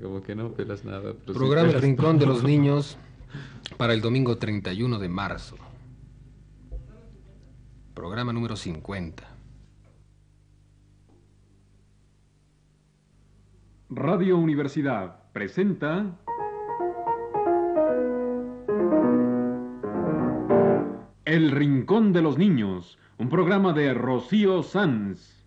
como que no pelas nada. pero sí Programa El Rincón de los Niños para el domingo 31 de marzo. Programa número 50. Radio Universidad presenta El Rincón de los Niños, un programa de Rocío Sanz.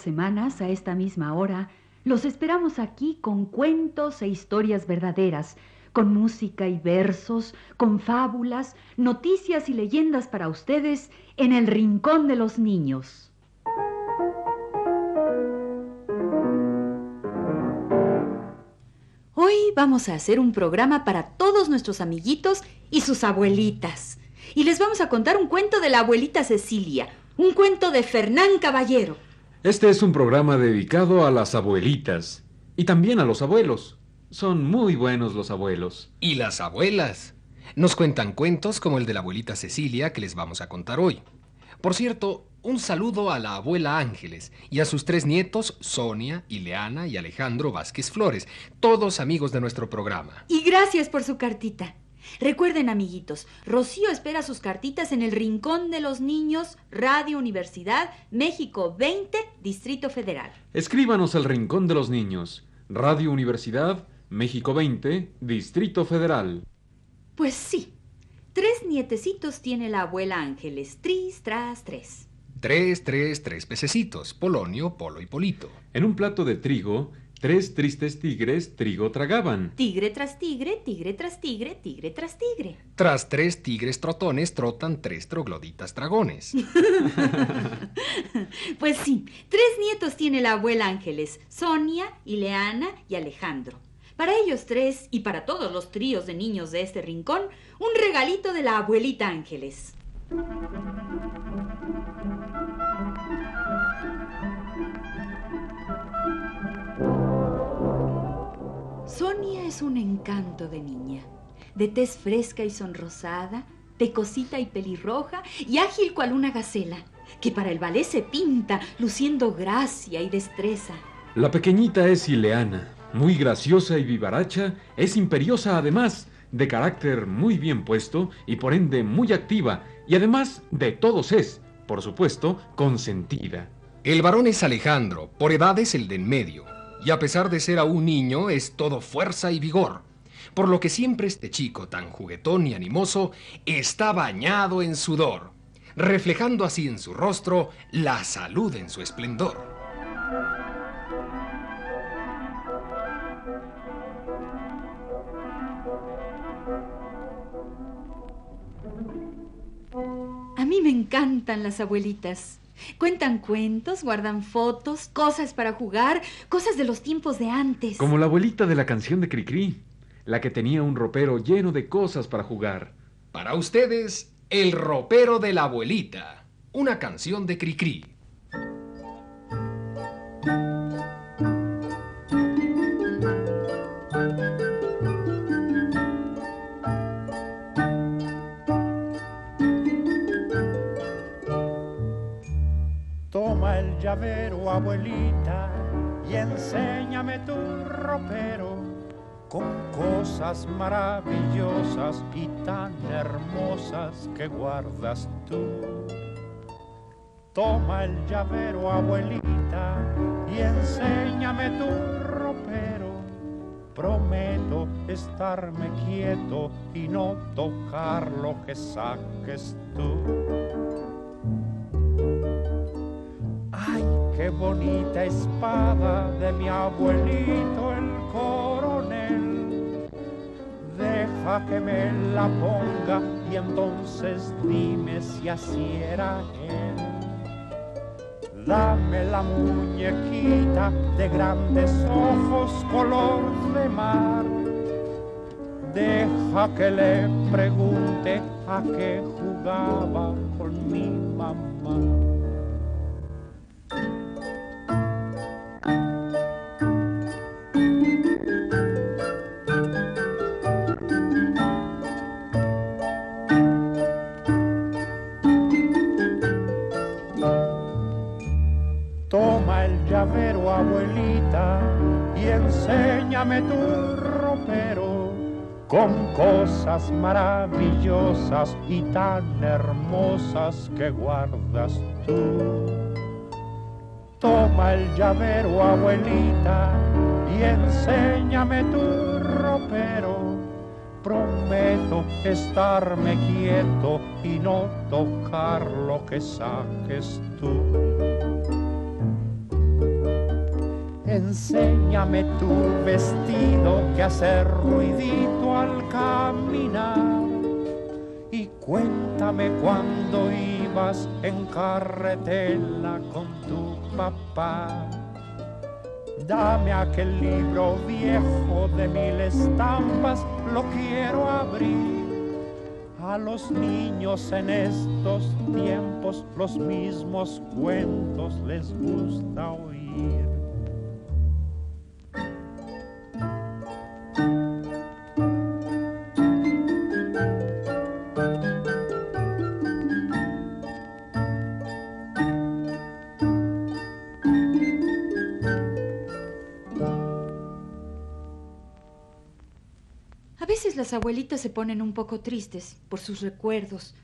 Semanas, a esta misma hora, los esperamos aquí con cuentos e historias verdaderas, con música y versos, con fábulas, noticias y leyendas para ustedes en el Rincón de los Niños. Hoy vamos a hacer un programa para todos nuestros amiguitos y sus abuelitas. Y les vamos a contar un cuento de la abuelita Cecilia, un cuento de Fernán Caballero. Este es un programa dedicado a las abuelitas y también a los abuelos. Son muy buenos los abuelos. Y las abuelas. Nos cuentan cuentos como el de la abuelita Cecilia que les vamos a contar hoy. Por cierto, un saludo a la abuela Ángeles y a sus tres nietos, Sonia, Ileana y Alejandro Vázquez Flores, todos amigos de nuestro programa. Y gracias por su cartita. Recuerden, amiguitos, Rocío espera sus cartitas en el Rincón de los Niños, Radio Universidad, México 20, Distrito Federal. Escríbanos al Rincón de los Niños, Radio Universidad, México 20, Distrito Federal. Pues sí, tres nietecitos tiene la abuela Ángeles, tris, tras, tres. Tres, tres, tres pececitos, Polonio, Polo y Polito. En un plato de trigo, tres tristes tigres trigo tragaban. Tigre tras tigre, tigre tras tigre, tigre tras tigre. Tras tres tigres trotones trotan tres trogloditas dragones. Pues sí, tres nietos tiene la abuela Ángeles, Sonia, Ileana y Alejandro. Para ellos tres y para todos los tríos de niños de este rincón, un regalito de la abuelita Ángeles. Sonia es un encanto de niña, de tez fresca y sonrosada, pecosita y pelirroja y ágil cual una gacela, que para el ballet se pinta, luciendo gracia y destreza. La pequeñita es Ileana, muy graciosa y vivaracha, es imperiosa además, de carácter muy bien puesto y por ende muy activa, y además de todos es, por supuesto, consentida. El varón es Alejandro, por edad es el de en medio, y a pesar de ser aún niño, es todo fuerza y vigor. Por lo que siempre este chico, tan juguetón y animoso, está bañado en sudor, reflejando así en su rostro la salud en su esplendor. A mí me encantan las abuelitas. Cuentan cuentos, guardan fotos, cosas para jugar, cosas de los tiempos de antes. Como la abuelita de la canción de Cricri, la que tenía un ropero lleno de cosas para jugar. Para ustedes, El ropero de la abuelita, una canción de Cricri. Llavero, abuelita, y enséñame tu ropero con cosas maravillosas y tan hermosas que guardas tú. Toma el llavero, abuelita, y enséñame tu ropero. Prometo estarme quieto y no tocar lo que saques tú. Qué bonita espada de mi abuelito el coronel. Deja que me la ponga y entonces dime si así era él. Dame la muñequita de grandes ojos color de mar. Deja que le pregunte a que jugaba con mi mamá. Enséñame tu ropero con cosas maravillosas y tan hermosas que guardas tú. Toma el llavero, abuelita, y enséñame tu ropero. Prometo estarme quieto y no tocar lo que saques tú. Enséñame tu vestido que hace ruidito al caminar. Y cuéntame cuando ibas en carretela con tu papá. Dame aquel libro viejo de mil estampas, lo quiero abrir. A los niños en estos tiempos los mismos cuentos les gusta oír. A veces las abuelitas se ponen un poco tristes por sus recuerdos.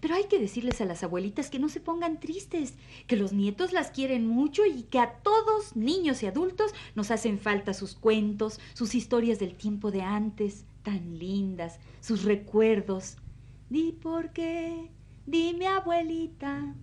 Pero hay que decirles a las abuelitas que no se pongan tristes, que los nietos las quieren mucho y que a todos, niños y adultos, nos hacen falta sus cuentos, sus historias del tiempo de antes, tan lindas, sus recuerdos. Di por qué, dime abuelita.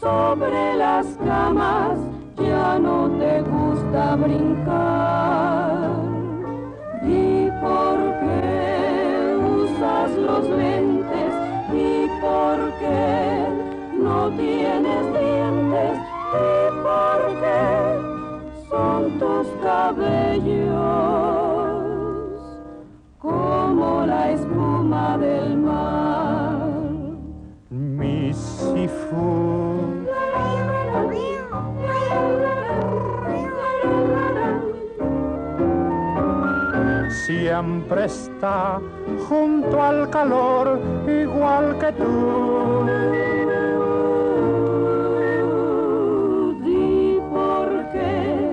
Sobre las camas ya no te gusta brincar. Di por qué usas los lentes, di por qué no tienes dientes, di por qué son tus cabellos como la espuma del mar. Misifu. Siempre está junto al calor igual que tú. Di por qué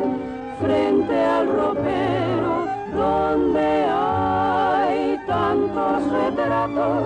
frente al ropero donde hay tantos retratos,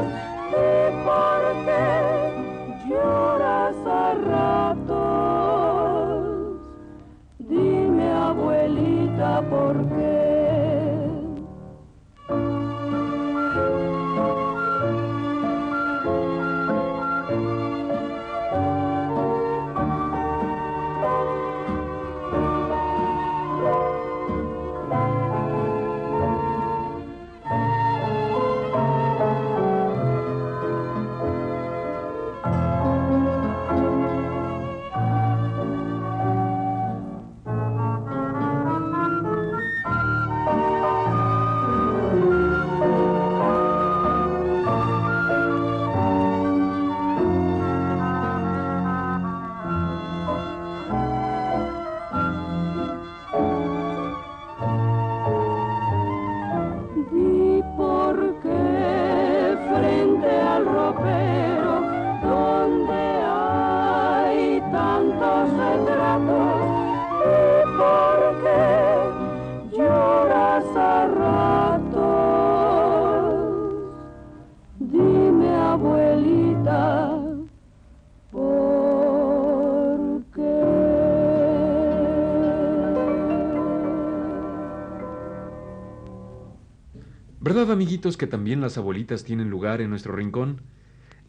¿Verdad, amiguitos, que también las abuelitas tienen lugar en nuestro rincón?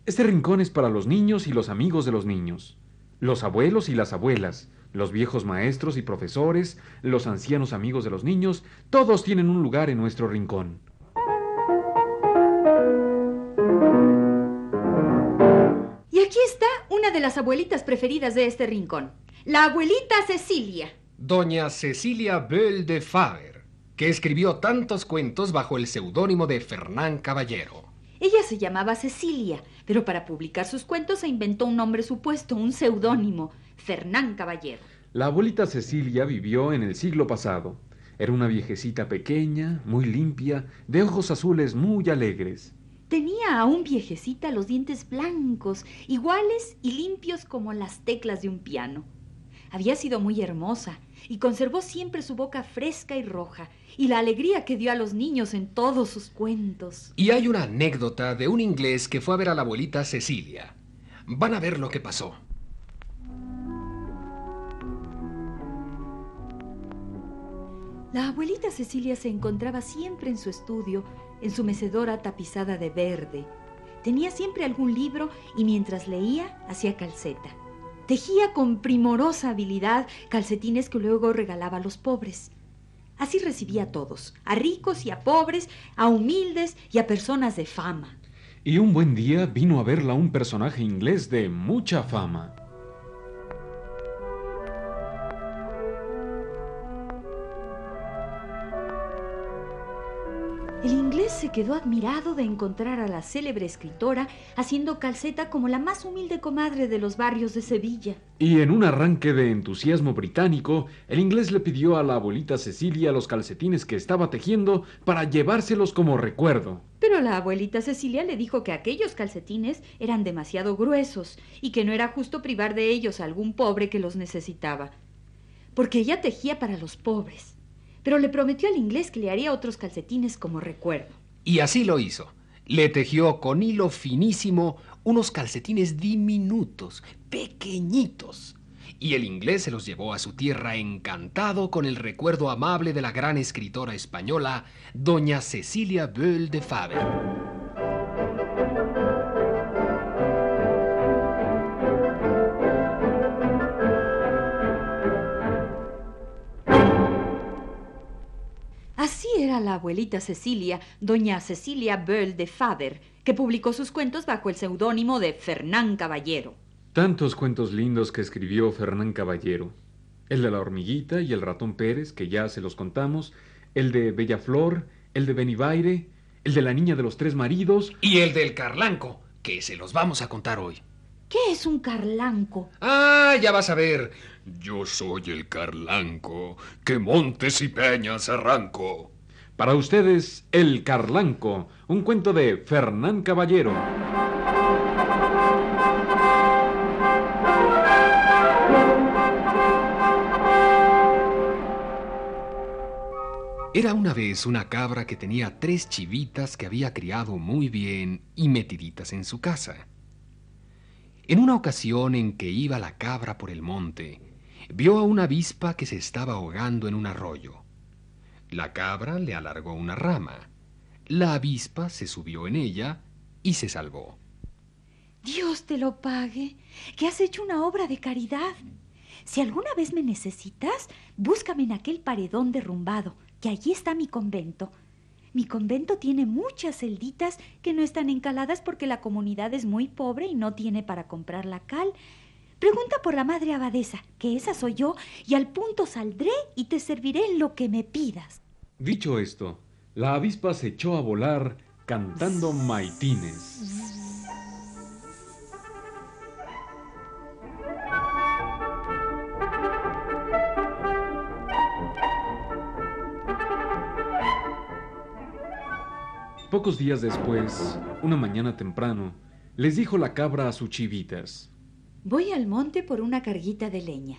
Este rincón es para los niños y los amigos de los niños, los abuelos y las abuelas, los viejos maestros y profesores, los ancianos amigos de los niños, todos tienen un lugar en nuestro rincón. Y aquí está una de las abuelitas preferidas de este rincón, la abuelita Cecilia. Doña Cecilia Bell de Faber, que escribió tantos cuentos bajo el seudónimo de Fernán Caballero. Ella se llamaba Cecilia, pero para publicar sus cuentos se inventó un nombre supuesto, un seudónimo, Fernán Caballero. La abuelita Cecilia vivió en el siglo pasado. Era una viejecita pequeña, muy limpia, de ojos azules muy alegres. Tenía aún viejecita los dientes blancos, iguales y limpios como las teclas de un piano. Había sido muy hermosa y conservó siempre su boca fresca y roja y la alegría que dio a los niños en todos sus cuentos. Y hay una anécdota de un inglés que fue a ver a la abuelita Cecilia. Van a ver lo que pasó. La abuelita Cecilia se encontraba siempre en su estudio, en su mecedora tapizada de verde. Tenía siempre algún libro y mientras leía hacía calceta. Tejía con primorosa habilidad calcetines que luego regalaba a los pobres. Así recibía a todos, a ricos y a pobres, a humildes y a personas de fama. Y un buen día vino a verla un personaje inglés de mucha fama. Inglés se quedó admirado de encontrar a la célebre escritora haciendo calceta como la más humilde comadre de los barrios de Sevilla. Y en un arranque de entusiasmo británico, el inglés le pidió a la abuelita Cecilia los calcetines que estaba tejiendo para llevárselos como recuerdo. Pero la abuelita Cecilia le dijo que aquellos calcetines eran demasiado gruesos y que no era justo privar de ellos a algún pobre que los necesitaba, porque ella tejía para los pobres pero le prometió al inglés que le haría otros calcetines como recuerdo. Y así lo hizo. Le tejió con hilo finísimo unos calcetines diminutos, pequeñitos. Y el inglés se los llevó a su tierra encantado con el recuerdo amable de la gran escritora española, doña Cecilia Bell de Faber. La abuelita Cecilia, doña Cecilia Bell de Faber, que publicó sus cuentos bajo el seudónimo de Fernán Caballero. Tantos cuentos lindos que escribió Fernán Caballero. El de la hormiguita y el ratón Pérez, que ya se los contamos, el de Bellaflor, el de Benibaire, el de la niña de los tres maridos. Y el del Carlanco, que se los vamos a contar hoy. ¿Qué es un carlanco? Ah, ya vas a ver. Yo soy el carlanco, que montes y peñas arranco. Para ustedes, El Carlanco, un cuento de Fernán Caballero. Era una vez una cabra que tenía tres chivitas que había criado muy bien y metiditas en su casa. En una ocasión en que iba la cabra por el monte, vio a una avispa que se estaba ahogando en un arroyo. La cabra le alargó una rama. La avispa se subió en ella y se salvó. Dios te lo pague, que has hecho una obra de caridad. Si alguna vez me necesitas, búscame en aquel paredón derrumbado, que allí está mi convento. Mi convento tiene muchas celditas que no están encaladas porque la comunidad es muy pobre y no tiene para comprar la cal. Pregunta por la madre abadesa, que esa soy yo, y al punto saldré y te serviré lo que me pidas. Dicho esto, la avispa se echó a volar cantando maitines. Pocos días después, una mañana temprano, les dijo la cabra a sus chivitas. Voy al monte por una carguita de leña.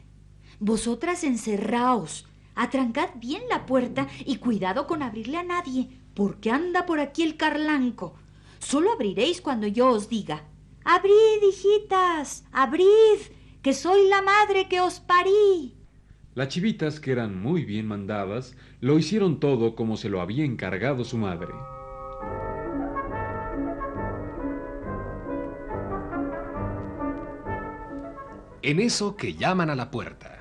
Vosotras encerraos, atrancad bien la puerta y cuidado con abrirle a nadie, porque anda por aquí el carlanco. Solo abriréis cuando yo os diga. Abrid, hijitas, abrid, que soy la madre que os parí. Las chivitas, que eran muy bien mandadas, lo hicieron todo como se lo había encargado su madre. En eso que llaman a la puerta.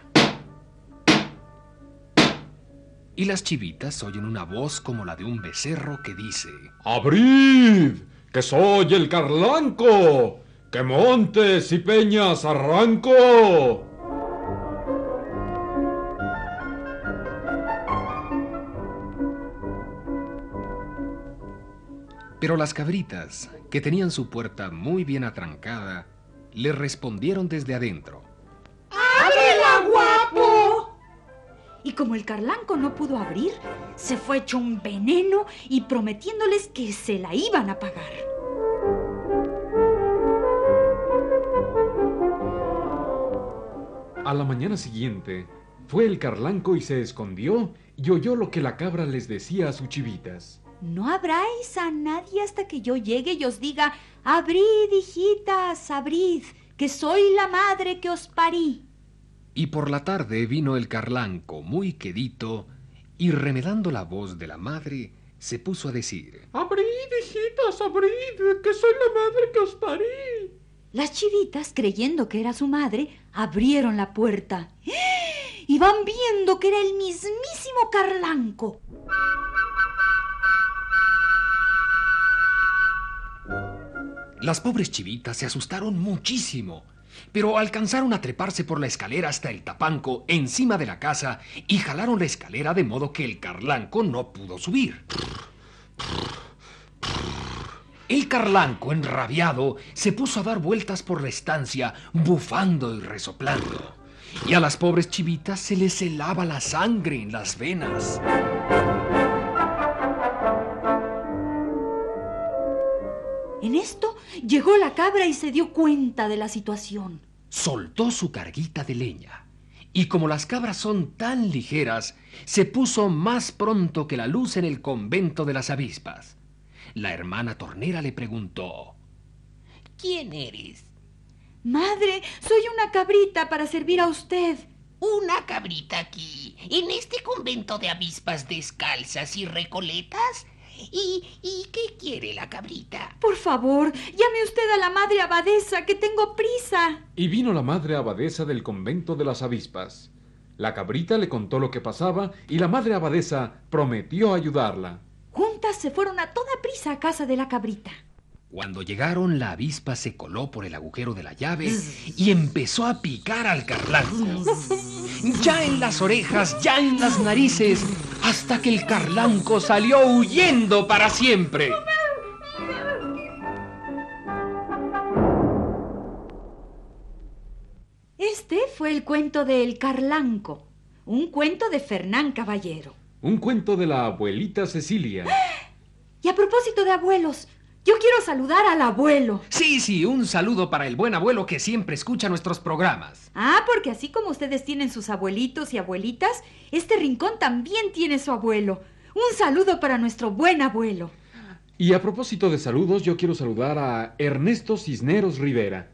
Y las chivitas oyen una voz como la de un becerro que dice... ¡Abrid! ¡Que soy el Carlanco! ¡Que montes y peñas arranco! Pero las cabritas, que tenían su puerta muy bien atrancada, le respondieron desde adentro. ¡Ábrela, guapo! Y como el carlanco no pudo abrir, se fue hecho un veneno y prometiéndoles que se la iban a pagar. A la mañana siguiente, fue el carlanco y se escondió y oyó lo que la cabra les decía a sus chivitas. No abráis a nadie hasta que yo llegue y os diga, abrid, hijitas, abrid, que soy la madre que os parí. Y por la tarde vino el carlanco muy quedito y remedando la voz de la madre, se puso a decir, Abrid, hijitas, abrid, que soy la madre que os parí. Las chivitas, creyendo que era su madre, abrieron la puerta. Y van viendo que era el mismísimo carlanco. Las pobres chivitas se asustaron muchísimo, pero alcanzaron a treparse por la escalera hasta el tapanco encima de la casa y jalaron la escalera de modo que el carlanco no pudo subir. El carlanco, enrabiado, se puso a dar vueltas por la estancia, bufando y resoplando. Y a las pobres chivitas se les helaba la sangre en las venas. En esto llegó la cabra y se dio cuenta de la situación. Soltó su carguita de leña. Y como las cabras son tan ligeras, se puso más pronto que la luz en el convento de las avispas. La hermana tornera le preguntó, ¿Quién eres? Madre, soy una cabrita para servir a usted. Una cabrita aquí, en este convento de avispas descalzas y recoletas. ¿Y, ¿Y qué quiere la cabrita? Por favor, llame usted a la madre abadesa, que tengo prisa. Y vino la madre abadesa del convento de las avispas. La cabrita le contó lo que pasaba y la madre abadesa prometió ayudarla. Juntas se fueron a toda prisa a casa de la cabrita. Cuando llegaron, la avispa se coló por el agujero de la llave y empezó a picar al carlanco. Ya en las orejas, ya en las narices, hasta que el carlanco salió huyendo para siempre. Este fue el cuento de El Carlanco, un cuento de Fernán Caballero. Un cuento de la abuelita Cecilia. Y a propósito de abuelos, yo quiero saludar al abuelo. Sí, sí, un saludo para el buen abuelo que siempre escucha nuestros programas. Ah, porque así como ustedes tienen sus abuelitos y abuelitas, este rincón también tiene su abuelo. Un saludo para nuestro buen abuelo. Y a propósito de saludos, yo quiero saludar a Ernesto Cisneros Rivera.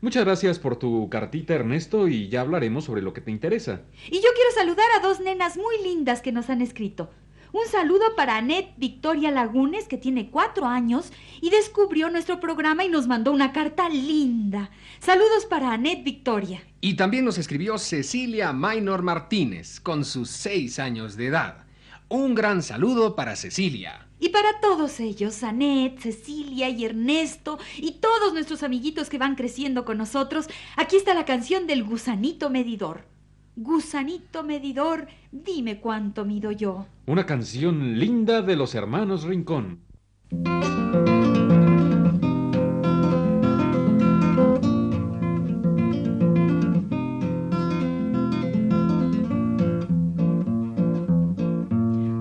Muchas gracias por tu cartita, Ernesto, y ya hablaremos sobre lo que te interesa. Y yo quiero saludar a dos nenas muy lindas que nos han escrito. Un saludo para Annette Victoria Lagunes, que tiene cuatro años y descubrió nuestro programa y nos mandó una carta linda. Saludos para Annette Victoria. Y también nos escribió Cecilia Minor Martínez, con sus seis años de edad. Un gran saludo para Cecilia. Y para todos ellos, Annette, Cecilia y Ernesto y todos nuestros amiguitos que van creciendo con nosotros, aquí está la canción del gusanito medidor. Gusanito medidor, dime cuánto mido yo. Una canción linda de los hermanos Rincón.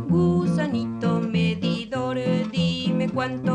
Gusanito medidor, dime cuánto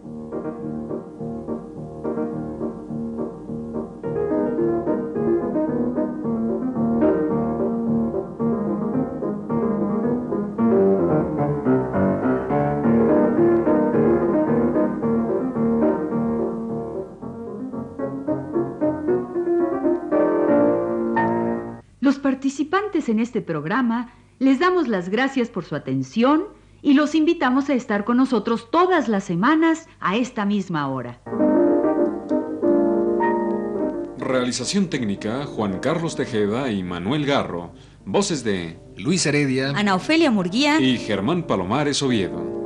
Participantes en este programa les damos las gracias por su atención y los invitamos a estar con nosotros todas las semanas a esta misma hora. Realización técnica Juan Carlos Tejeda y Manuel Garro. Voces de Luis Heredia. Ana Ofelia Murguía. y Germán Palomares Oviedo.